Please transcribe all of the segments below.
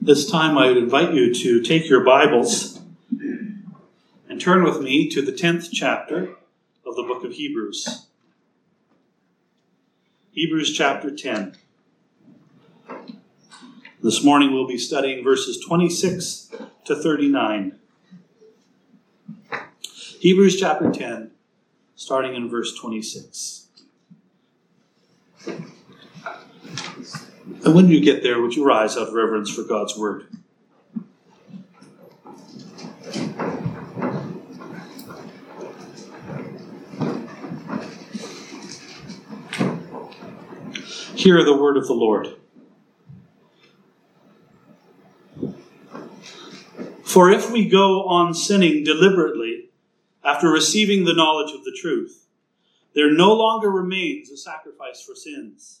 This time I would invite you to take your Bibles and turn with me to the 10th chapter of the book of Hebrews. Hebrews chapter 10. This morning we'll be studying verses 26 to 39. Hebrews chapter 10, starting in verse 26. And when you get there, would you rise out of reverence for God's word? Hear the word of the Lord. For if we go on sinning deliberately after receiving the knowledge of the truth, there no longer remains a sacrifice for sins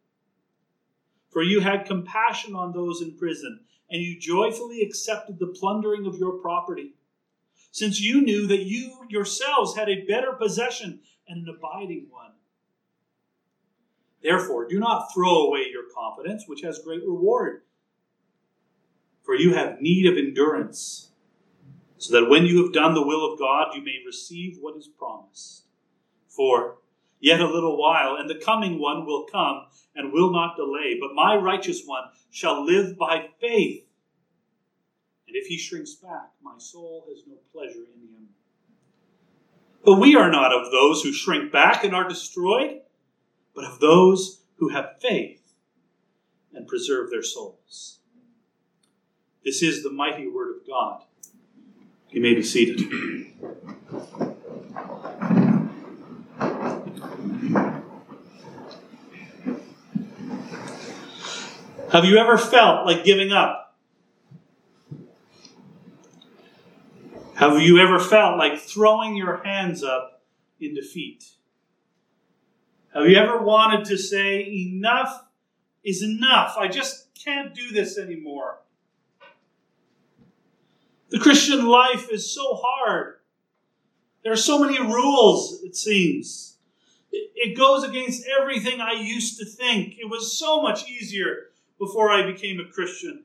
For you had compassion on those in prison, and you joyfully accepted the plundering of your property, since you knew that you yourselves had a better possession and an abiding one. Therefore, do not throw away your confidence, which has great reward. For you have need of endurance, so that when you have done the will of God, you may receive what is promised. For Yet a little while, and the coming one will come and will not delay. But my righteous one shall live by faith. And if he shrinks back, my soul has no pleasure in him. But we are not of those who shrink back and are destroyed, but of those who have faith and preserve their souls. This is the mighty word of God. You may be seated. Have you ever felt like giving up? Have you ever felt like throwing your hands up in defeat? Have you ever wanted to say, enough is enough? I just can't do this anymore. The Christian life is so hard. There are so many rules, it seems. It goes against everything I used to think. It was so much easier before I became a Christian.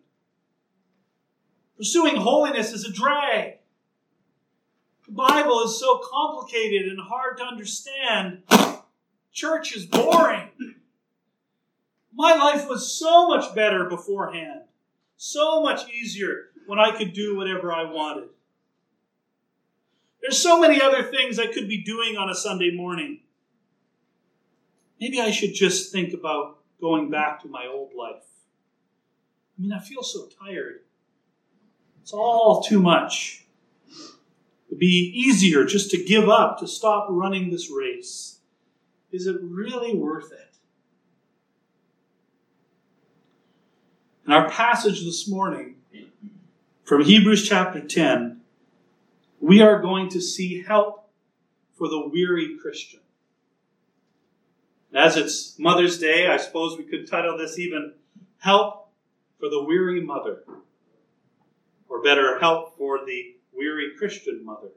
Pursuing holiness is a drag. The Bible is so complicated and hard to understand. Church is boring. My life was so much better beforehand, so much easier when I could do whatever I wanted. There's so many other things I could be doing on a Sunday morning. Maybe I should just think about going back to my old life. I mean, I feel so tired. It's all too much. It'd be easier just to give up, to stop running this race. Is it really worth it? In our passage this morning from Hebrews chapter 10, we are going to see help for the weary Christian. As it's Mother's Day, I suppose we could title this even Help for the weary mother, or better, help for the weary Christian mother,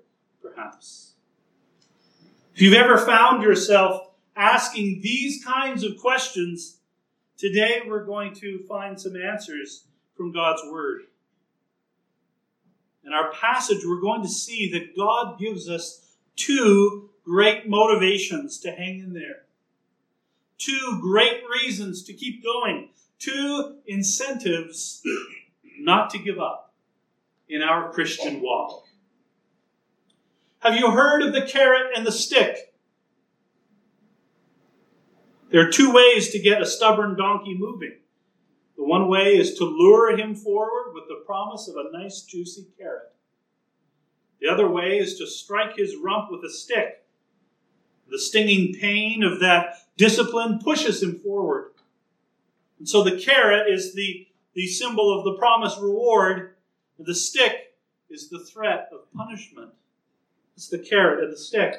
perhaps. If you've ever found yourself asking these kinds of questions, today we're going to find some answers from God's Word. In our passage, we're going to see that God gives us two great motivations to hang in there, two great reasons to keep going two incentives not to give up in our Christian walk. Have you heard of the carrot and the stick? There are two ways to get a stubborn donkey moving. The one way is to lure him forward with the promise of a nice, juicy carrot. The other way is to strike his rump with a stick. The stinging pain of that discipline pushes him forward. And so the carrot is the, the symbol of the promised reward, and the stick is the threat of punishment. It's the carrot and the stick.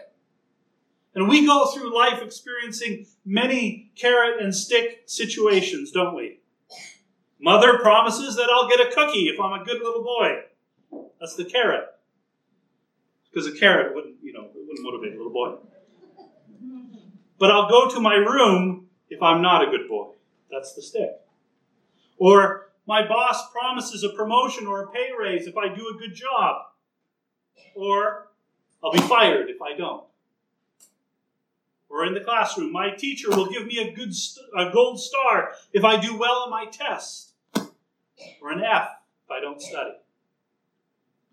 And we go through life experiencing many carrot and stick situations, don't we? Mother promises that I'll get a cookie if I'm a good little boy. That's the carrot. Because a carrot wouldn't, you know, wouldn't motivate a little boy. But I'll go to my room if I'm not a good boy. That's the stick. Or my boss promises a promotion or a pay raise if I do a good job. Or I'll be fired if I don't. Or in the classroom, my teacher will give me a good st- a gold star if I do well on my test. Or an F if I don't study.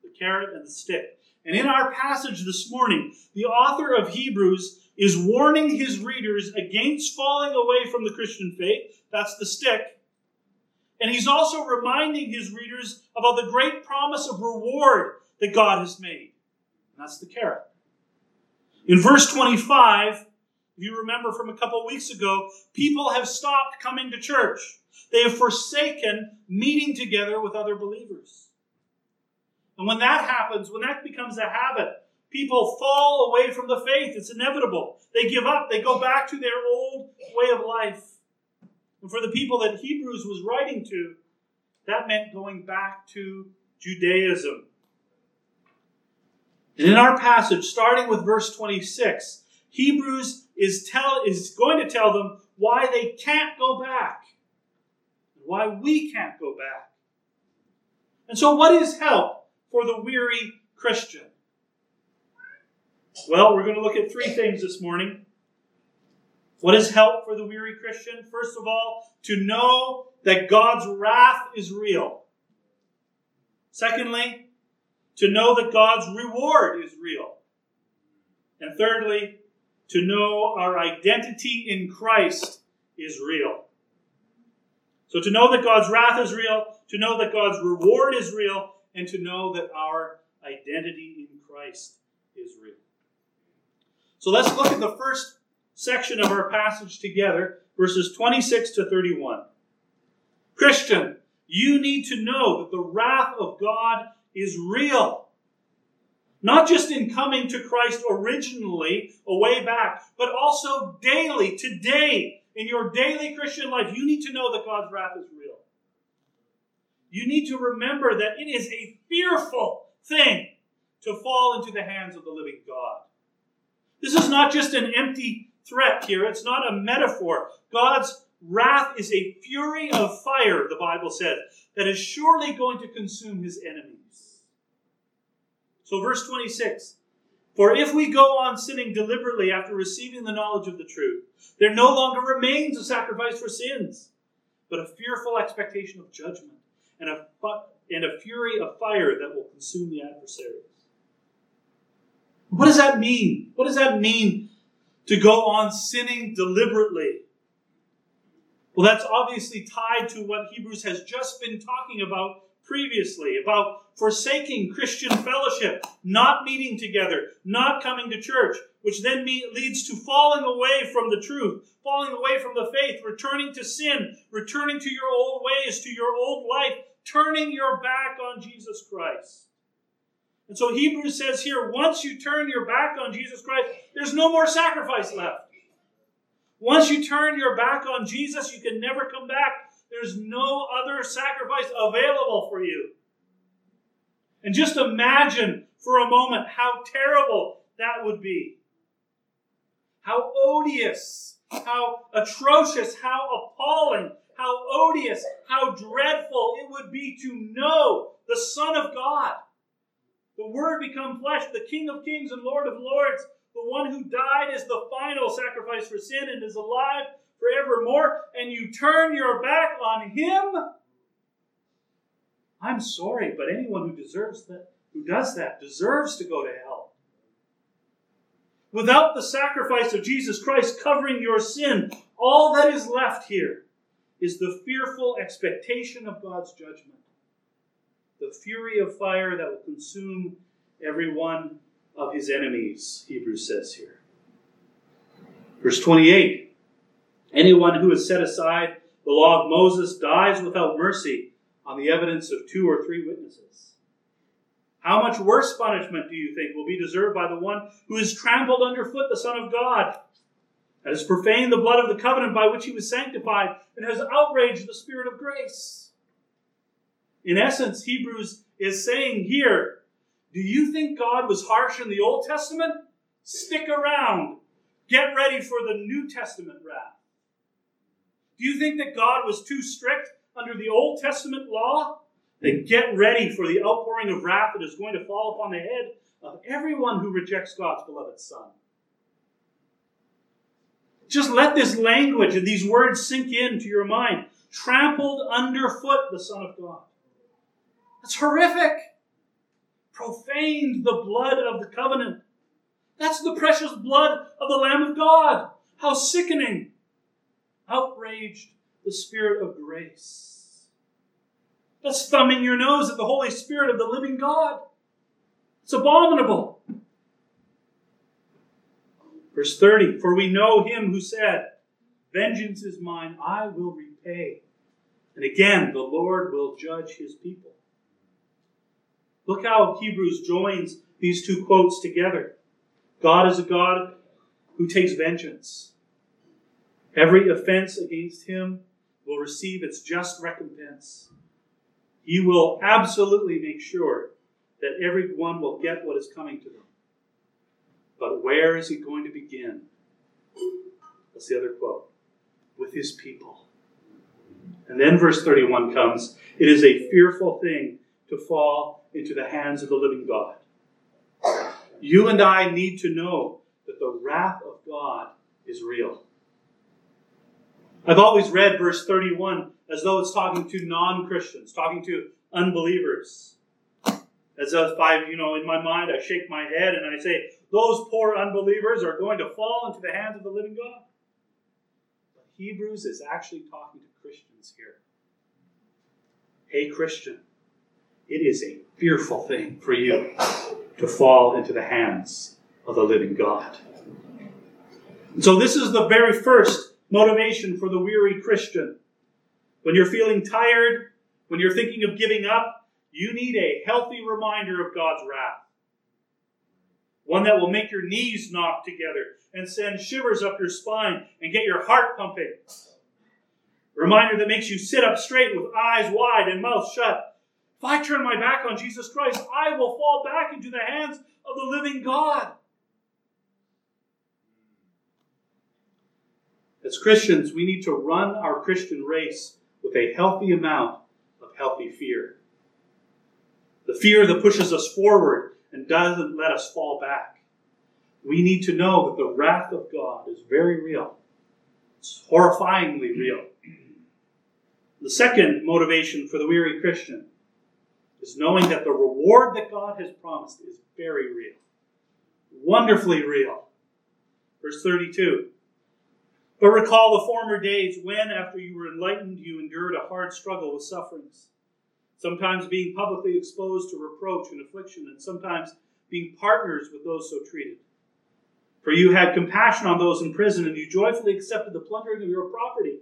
The carrot and the stick. And in our passage this morning, the author of Hebrews is warning his readers against falling away from the Christian faith. That's the stick. And he's also reminding his readers about the great promise of reward that God has made. And that's the carrot. In verse 25, if you remember from a couple weeks ago, people have stopped coming to church. They have forsaken meeting together with other believers. And when that happens, when that becomes a habit, people fall away from the faith. It's inevitable. They give up, they go back to their old way of life. And for the people that Hebrews was writing to, that meant going back to Judaism. And in our passage, starting with verse 26, Hebrews is, tell, is going to tell them why they can't go back, why we can't go back. And so, what is help for the weary Christian? Well, we're going to look at three things this morning. What is help for the weary Christian? First of all, to know that God's wrath is real. Secondly, to know that God's reward is real. And thirdly, to know our identity in Christ is real. So to know that God's wrath is real, to know that God's reward is real, and to know that our identity in Christ is real. So let's look at the first section of our passage together, verses 26 to 31. Christian, you need to know that the wrath of God is real. Not just in coming to Christ originally, a way back, but also daily, today, in your daily Christian life. You need to know that God's wrath is real. You need to remember that it is a fearful thing to fall into the hands of the living God. This is not just an empty threat here, it's not a metaphor. God's wrath is a fury of fire, the Bible says, that is surely going to consume his enemies. So, verse 26 For if we go on sinning deliberately after receiving the knowledge of the truth, there no longer remains a sacrifice for sins, but a fearful expectation of judgment and a, and a fury of fire that will consume the adversaries. What does that mean? What does that mean to go on sinning deliberately? Well, that's obviously tied to what Hebrews has just been talking about previously about forsaking Christian fellowship, not meeting together, not coming to church, which then leads to falling away from the truth, falling away from the faith, returning to sin, returning to your old ways, to your old life, turning your back on Jesus Christ. And so Hebrews says here once you turn your back on Jesus Christ, there's no more sacrifice left. Once you turn your back on Jesus, you can never come back. There's no other sacrifice available for you. And just imagine for a moment how terrible that would be. How odious, how atrocious, how appalling, how odious, how dreadful it would be to know the Son of God the Word become flesh, the King of kings and Lord of lords, the one who died is the final sacrifice for sin and is alive forevermore, and you turn your back on Him? I'm sorry, but anyone who deserves that, who does that, deserves to go to hell. Without the sacrifice of Jesus Christ covering your sin, all that is left here is the fearful expectation of God's judgment, the fury of fire that will consume every one of his enemies, Hebrews says here. Verse 28 Anyone who has set aside the law of Moses dies without mercy on the evidence of two or three witnesses. How much worse punishment do you think will be deserved by the one who has trampled underfoot the Son of God, has profaned the blood of the covenant by which he was sanctified, and has outraged the Spirit of grace? In essence, Hebrews is saying here do you think God was harsh in the Old Testament? Stick around. Get ready for the New Testament wrath. Do you think that God was too strict under the Old Testament law? Then get ready for the outpouring of wrath that is going to fall upon the head of everyone who rejects God's beloved Son. Just let this language and these words sink into your mind. Trampled underfoot the Son of God. That's horrific. Profaned the blood of the covenant. That's the precious blood of the Lamb of God. How sickening. Outraged the Spirit of grace. That's thumbing your nose at the Holy Spirit of the living God. It's abominable. Verse 30 For we know him who said, Vengeance is mine, I will repay. And again, the Lord will judge his people. Look how Hebrews joins these two quotes together. God is a God who takes vengeance. Every offense against him will receive its just recompense. He will absolutely make sure that everyone will get what is coming to them. But where is he going to begin? That's the other quote. With his people. And then verse 31 comes It is a fearful thing to fall into the hands of the living God. You and I need to know that the wrath of God is real. I've always read verse 31 as though it's talking to non Christians, talking to unbelievers. As if I, you know, in my mind, I shake my head and I say, those poor unbelievers are going to fall into the hands of the living God. But Hebrews is actually talking to Christians here. Hey, Christian, it is a fearful thing for you to fall into the hands of the living God. And so, this is the very first motivation for the weary Christian. When you're feeling tired, when you're thinking of giving up, you need a healthy reminder of God's wrath. One that will make your knees knock together and send shivers up your spine and get your heart pumping. A reminder that makes you sit up straight with eyes wide and mouth shut. If I turn my back on Jesus Christ, I will fall back into the hands of the living God. As Christians, we need to run our Christian race with a healthy amount of healthy fear. The fear that pushes us forward and doesn't let us fall back. We need to know that the wrath of God is very real. It's horrifyingly real. The second motivation for the weary Christian is knowing that the reward that God has promised is very real, wonderfully real. Verse 32 but recall the former days when, after you were enlightened, you endured a hard struggle with sufferings, sometimes being publicly exposed to reproach and affliction, and sometimes being partners with those so treated. For you had compassion on those in prison, and you joyfully accepted the plundering of your property,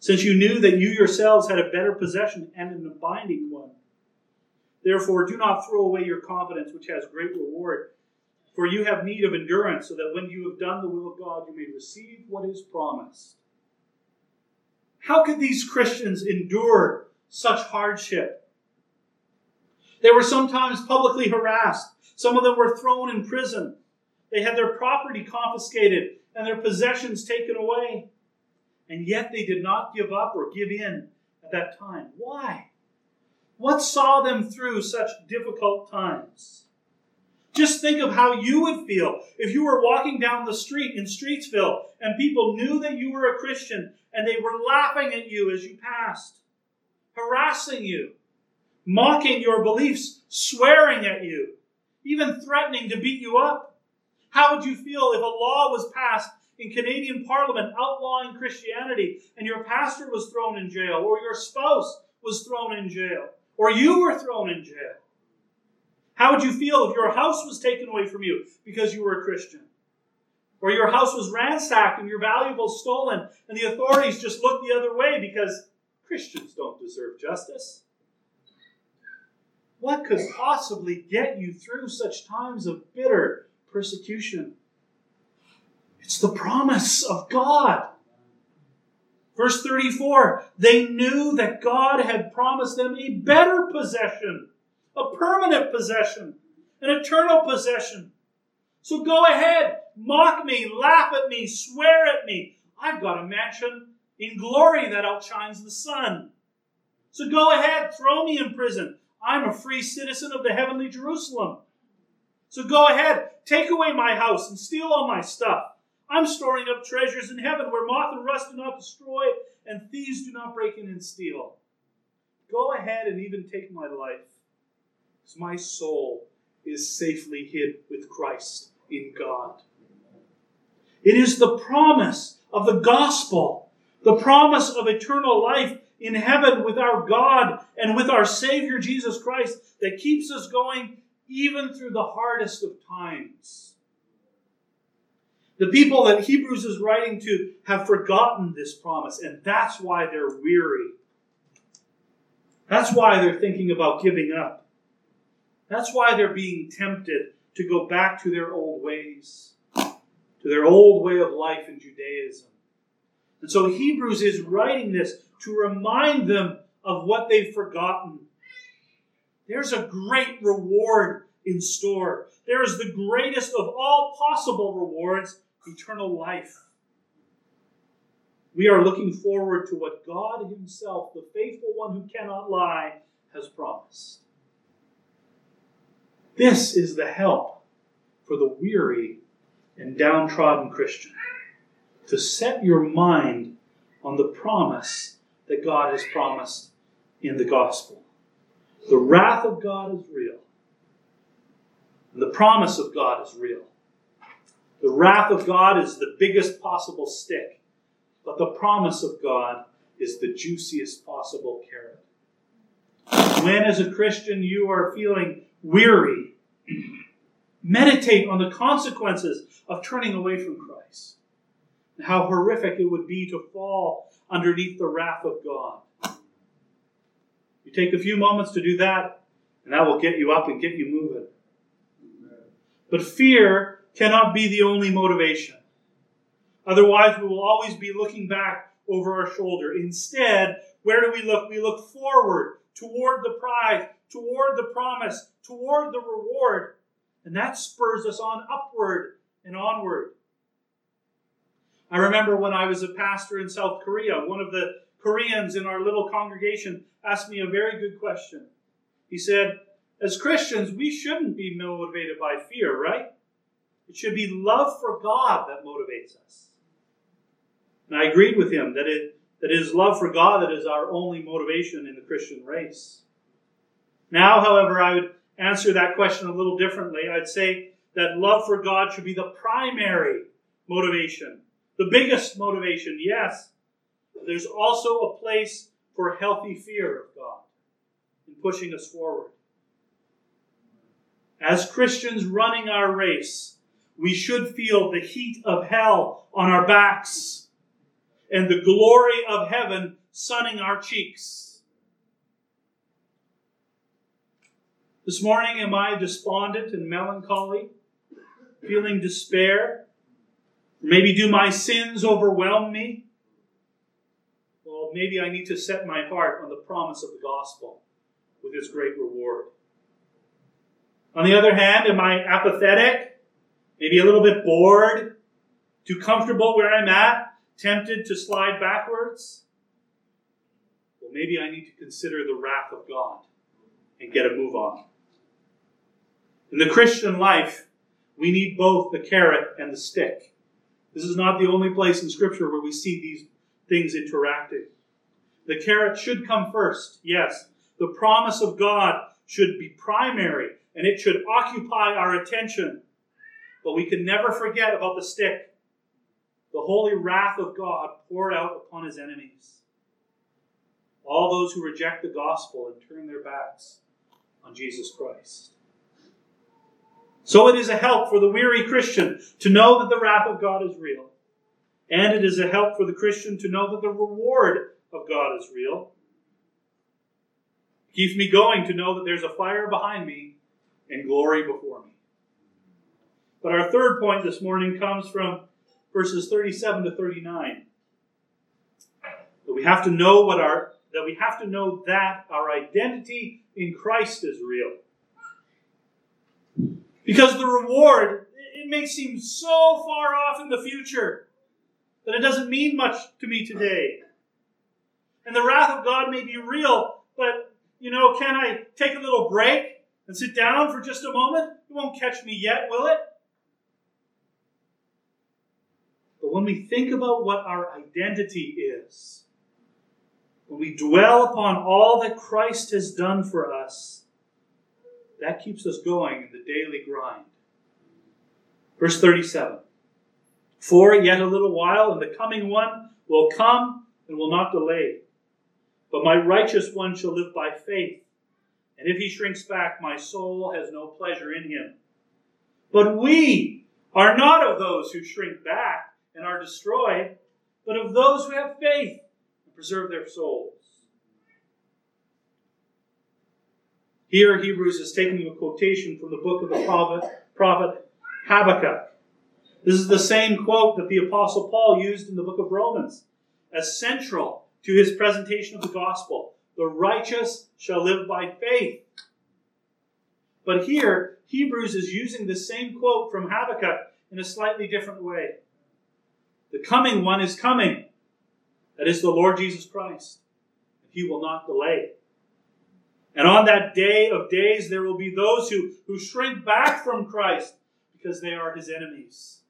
since you knew that you yourselves had a better possession and an abiding one. Therefore, do not throw away your confidence, which has great reward. For you have need of endurance, so that when you have done the will of God, you may receive what is promised. How could these Christians endure such hardship? They were sometimes publicly harassed. Some of them were thrown in prison. They had their property confiscated and their possessions taken away. And yet they did not give up or give in at that time. Why? What saw them through such difficult times? Just think of how you would feel if you were walking down the street in Streetsville and people knew that you were a Christian and they were laughing at you as you passed, harassing you, mocking your beliefs, swearing at you, even threatening to beat you up? How would you feel if a law was passed in Canadian Parliament outlawing Christianity and your pastor was thrown in jail, or your spouse was thrown in jail, or you were thrown in jail? How would you feel if your house was taken away from you because you were a Christian? Or your house was ransacked and your valuables stolen, and the authorities just looked the other way because Christians don't deserve justice. What could possibly get you through such times of bitter persecution? It's the promise of God. Verse 34 they knew that God had promised them a better possession, a permanent possession, an eternal possession. So go ahead, mock me, laugh at me, swear at me. I've got a mansion in glory that outshines the sun. So go ahead, throw me in prison. I'm a free citizen of the heavenly Jerusalem. So go ahead, take away my house and steal all my stuff. I'm storing up treasures in heaven where moth and rust do not destroy and thieves do not break in and steal. Go ahead and even take my life, because my soul is safely hid with Christ in God. It is the promise of the gospel, the promise of eternal life in heaven with our God and with our Savior Jesus Christ that keeps us going even through the hardest of times. The people that Hebrews is writing to have forgotten this promise, and that's why they're weary. That's why they're thinking about giving up. That's why they're being tempted to go back to their old ways, to their old way of life in Judaism. And so Hebrews is writing this to remind them of what they've forgotten. There's a great reward in store. There is the greatest of all possible rewards eternal life. We are looking forward to what God Himself, the faithful one who cannot lie, has promised. This is the help for the weary and downtrodden Christian to set your mind on the promise that God has promised in the gospel. The wrath of God is real, and the promise of God is real. The wrath of God is the biggest possible stick, but the promise of God is the juiciest possible carrot. When, as a Christian, you are feeling weary, meditate on the consequences of turning away from Christ and how horrific it would be to fall underneath the wrath of God. You take a few moments to do that, and that will get you up and get you moving. But fear cannot be the only motivation. Otherwise, we will always be looking back over our shoulder. Instead, where do we look? We look forward toward the prize, toward the promise, toward the reward. And that spurs us on upward and onward. I remember when I was a pastor in South Korea, one of the Koreans in our little congregation asked me a very good question. He said, As Christians, we shouldn't be motivated by fear, right? It should be love for God that motivates us. And I agreed with him that it, that it is love for God that is our only motivation in the Christian race. Now, however, I would answer that question a little differently. I'd say that love for God should be the primary motivation, the biggest motivation, yes. There's also a place for healthy fear of God in pushing us forward. As Christians running our race, we should feel the heat of hell on our backs and the glory of heaven sunning our cheeks. This morning, am I despondent and melancholy, feeling despair? Maybe do my sins overwhelm me? Well, maybe I need to set my heart on the promise of the gospel with its great reward. On the other hand, am I apathetic? Maybe a little bit bored, too comfortable where I'm at, tempted to slide backwards? Well, maybe I need to consider the wrath of God and get a move on. In the Christian life, we need both the carrot and the stick. This is not the only place in Scripture where we see these things interacting. The carrot should come first, yes, The promise of God should be primary and it should occupy our attention. But we can never forget about the stick, the holy wrath of God poured out upon his enemies. All those who reject the gospel and turn their backs on Jesus Christ. So it is a help for the weary Christian to know that the wrath of God is real. And it is a help for the Christian to know that the reward of God is real. Keeps me going to know that there's a fire behind me and glory before me. But our third point this morning comes from verses 37 to 39. That we have to know what our that we have to know that our identity in Christ is real. Because the reward, it may seem so far off in the future that it doesn't mean much to me today. And the wrath of God may be real, but, you know, can I take a little break and sit down for just a moment? It won't catch me yet, will it? But when we think about what our identity is, when we dwell upon all that Christ has done for us, that keeps us going in the daily grind. Verse 37 For yet a little while, and the coming one will come and will not delay. But my righteous one shall live by faith. And if he shrinks back, my soul has no pleasure in him. But we are not of those who shrink back and are destroyed, but of those who have faith and preserve their souls. Here, Hebrews is taking a quotation from the book of the prophet, prophet Habakkuk. This is the same quote that the Apostle Paul used in the book of Romans as central to his presentation of the gospel. The righteous shall live by faith. But here, Hebrews is using the same quote from Habakkuk in a slightly different way. The coming one is coming. That is the Lord Jesus Christ. He will not delay. And on that day of days, there will be those who, who shrink back from Christ because they are his enemies.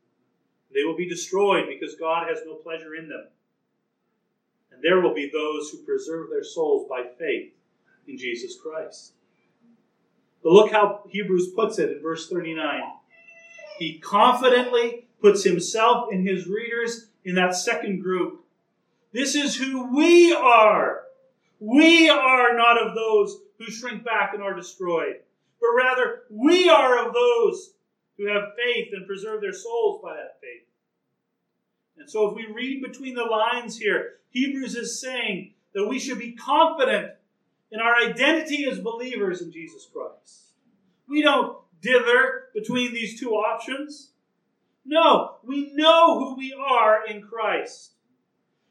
They will be destroyed because God has no pleasure in them. And there will be those who preserve their souls by faith in Jesus Christ. But look how Hebrews puts it in verse 39. He confidently puts himself and his readers in that second group. This is who we are. We are not of those who shrink back and are destroyed, but rather we are of those who have faith and preserve their souls by that faith. And so, if we read between the lines here, Hebrews is saying that we should be confident in our identity as believers in Jesus Christ. We don't dither between these two options. No, we know who we are in Christ.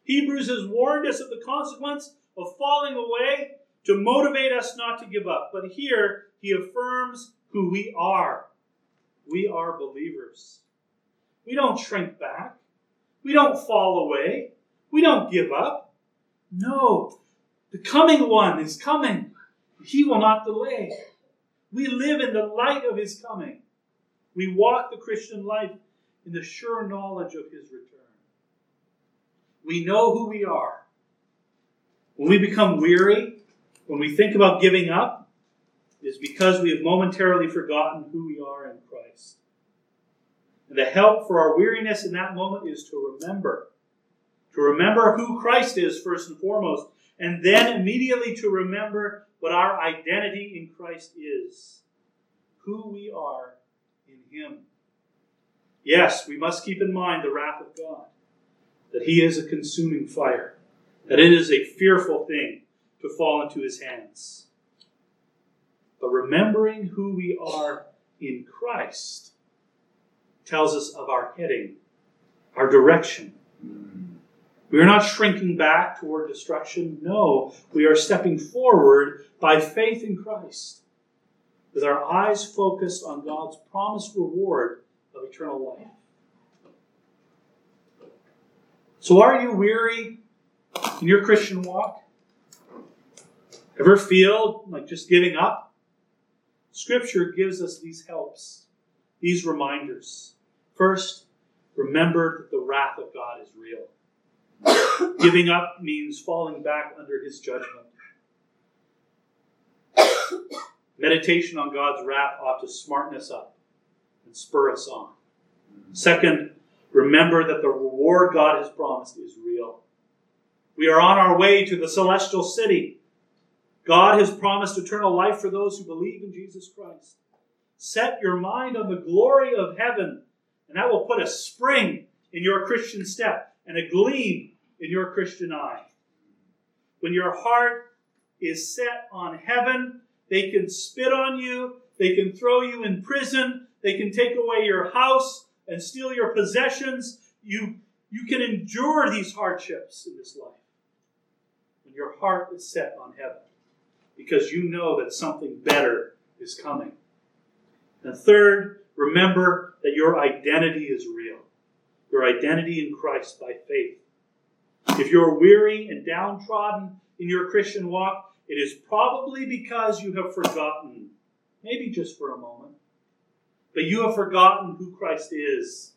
Hebrews has warned us of the consequence of falling away to motivate us not to give up. But here, he affirms who we are. We are believers. We don't shrink back. We don't fall away. We don't give up. No, the coming one is coming. He will not delay. We live in the light of his coming. We walk the Christian life in the sure knowledge of his return. We know who we are. When we become weary, when we think about giving up, it is because we have momentarily forgotten who we are in Christ. And the help for our weariness in that moment is to remember. To remember who Christ is, first and foremost, and then immediately to remember what our identity in Christ is who we are in Him. Yes, we must keep in mind the wrath of God, that He is a consuming fire, that it is a fearful thing to fall into His hands. But remembering who we are in Christ tells us of our heading, our direction. We are not shrinking back toward destruction. No, we are stepping forward by faith in Christ, with our eyes focused on God's promised reward of eternal life. So, are you weary in your Christian walk? Ever feel like just giving up? Scripture gives us these helps, these reminders. First, remember that the wrath of God is real. Giving up means falling back under his judgment. Meditation on God's wrath ought to smarten us up and spur us on. Second, remember that the reward God has promised is real. We are on our way to the celestial city. God has promised eternal life for those who believe in Jesus Christ. Set your mind on the glory of heaven, and that will put a spring in your Christian step and a gleam in your Christian eye. When your heart is set on heaven, they can spit on you, they can throw you in prison, they can take away your house and steal your possessions. You, you can endure these hardships in this life when your heart is set on heaven because you know that something better is coming. And third, remember that your identity is real. Your identity in Christ by faith. If you're weary and downtrodden in your Christian walk, it is probably because you have forgotten, maybe just for a moment, but you have forgotten who Christ is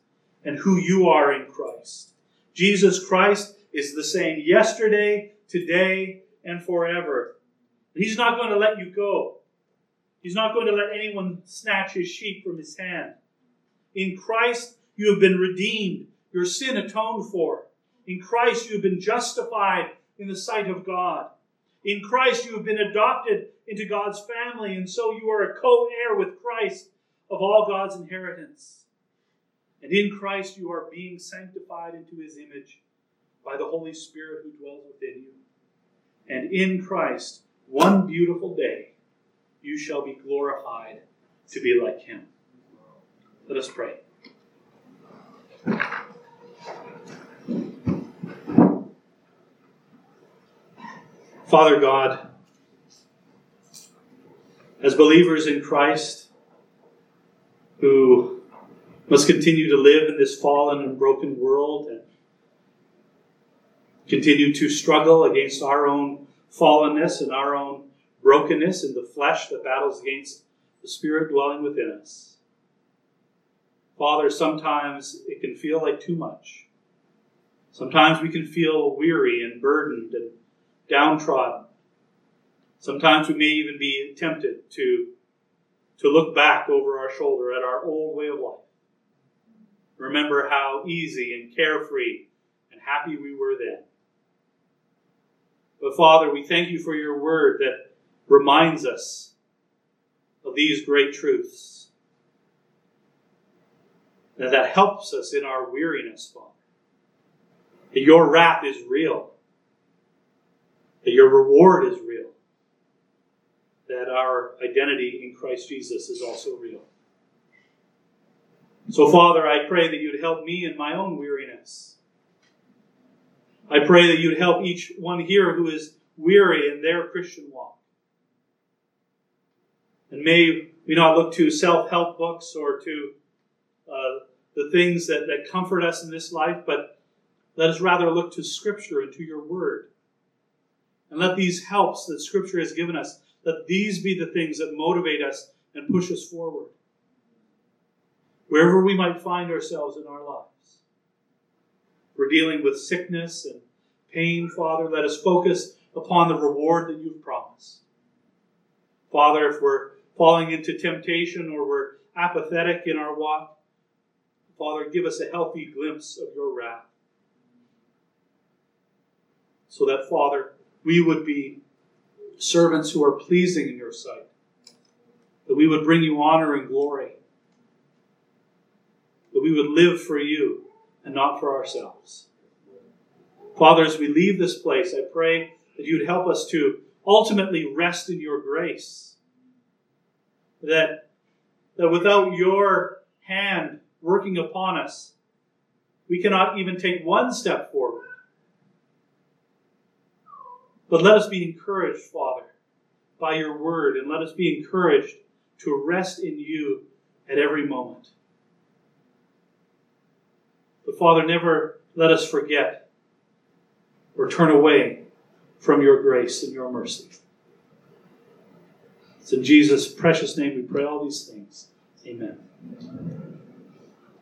and who you are in Christ. Jesus Christ is the same yesterday, today, and forever. He's not going to let you go. He's not going to let anyone snatch his sheep from his hand. In Christ, you have been redeemed, your sin atoned for. In Christ, you have been justified in the sight of God. In Christ, you have been adopted into God's family, and so you are a co heir with Christ of all God's inheritance. And in Christ, you are being sanctified into his image by the Holy Spirit who dwells within you. And in Christ, one beautiful day, you shall be glorified to be like him. Let us pray. Father God, as believers in Christ who must continue to live in this fallen and broken world and continue to struggle against our own fallenness and our own brokenness in the flesh that battles against the Spirit dwelling within us. Father, sometimes it can feel like too much. Sometimes we can feel weary and burdened and downtrodden. Sometimes we may even be tempted to, to look back over our shoulder at our old way of life. Remember how easy and carefree and happy we were then. But Father, we thank you for your word that reminds us of these great truths. And that helps us in our weariness, Father. That your wrath is real that your reward is real, identity in Christ Jesus is also real. So, Father, I pray that you'd help me in my own weariness. I pray that you'd help each one here who is weary in their Christian walk. And may we not look to self help books or to uh, the things that, that comfort us in this life, but let us rather look to Scripture and to your Word and let these helps that Scripture has given us, let these be the things that motivate us and push us forward. Wherever we might find ourselves in our lives. We're dealing with sickness and pain, Father. Let us focus upon the reward that you've promised. Father, if we're falling into temptation or we're apathetic in our walk, Father, give us a healthy glimpse of your wrath. So that, Father, we would be servants who are pleasing in your sight, that we would bring you honor and glory, that we would live for you and not for ourselves. Father, as we leave this place, I pray that you'd help us to ultimately rest in your grace. That, that without your hand working upon us, we cannot even take one step forward. But let us be encouraged, Father, by your word, and let us be encouraged to rest in you at every moment. But Father, never let us forget or turn away from your grace and your mercy. It's in Jesus' precious name we pray all these things. Amen.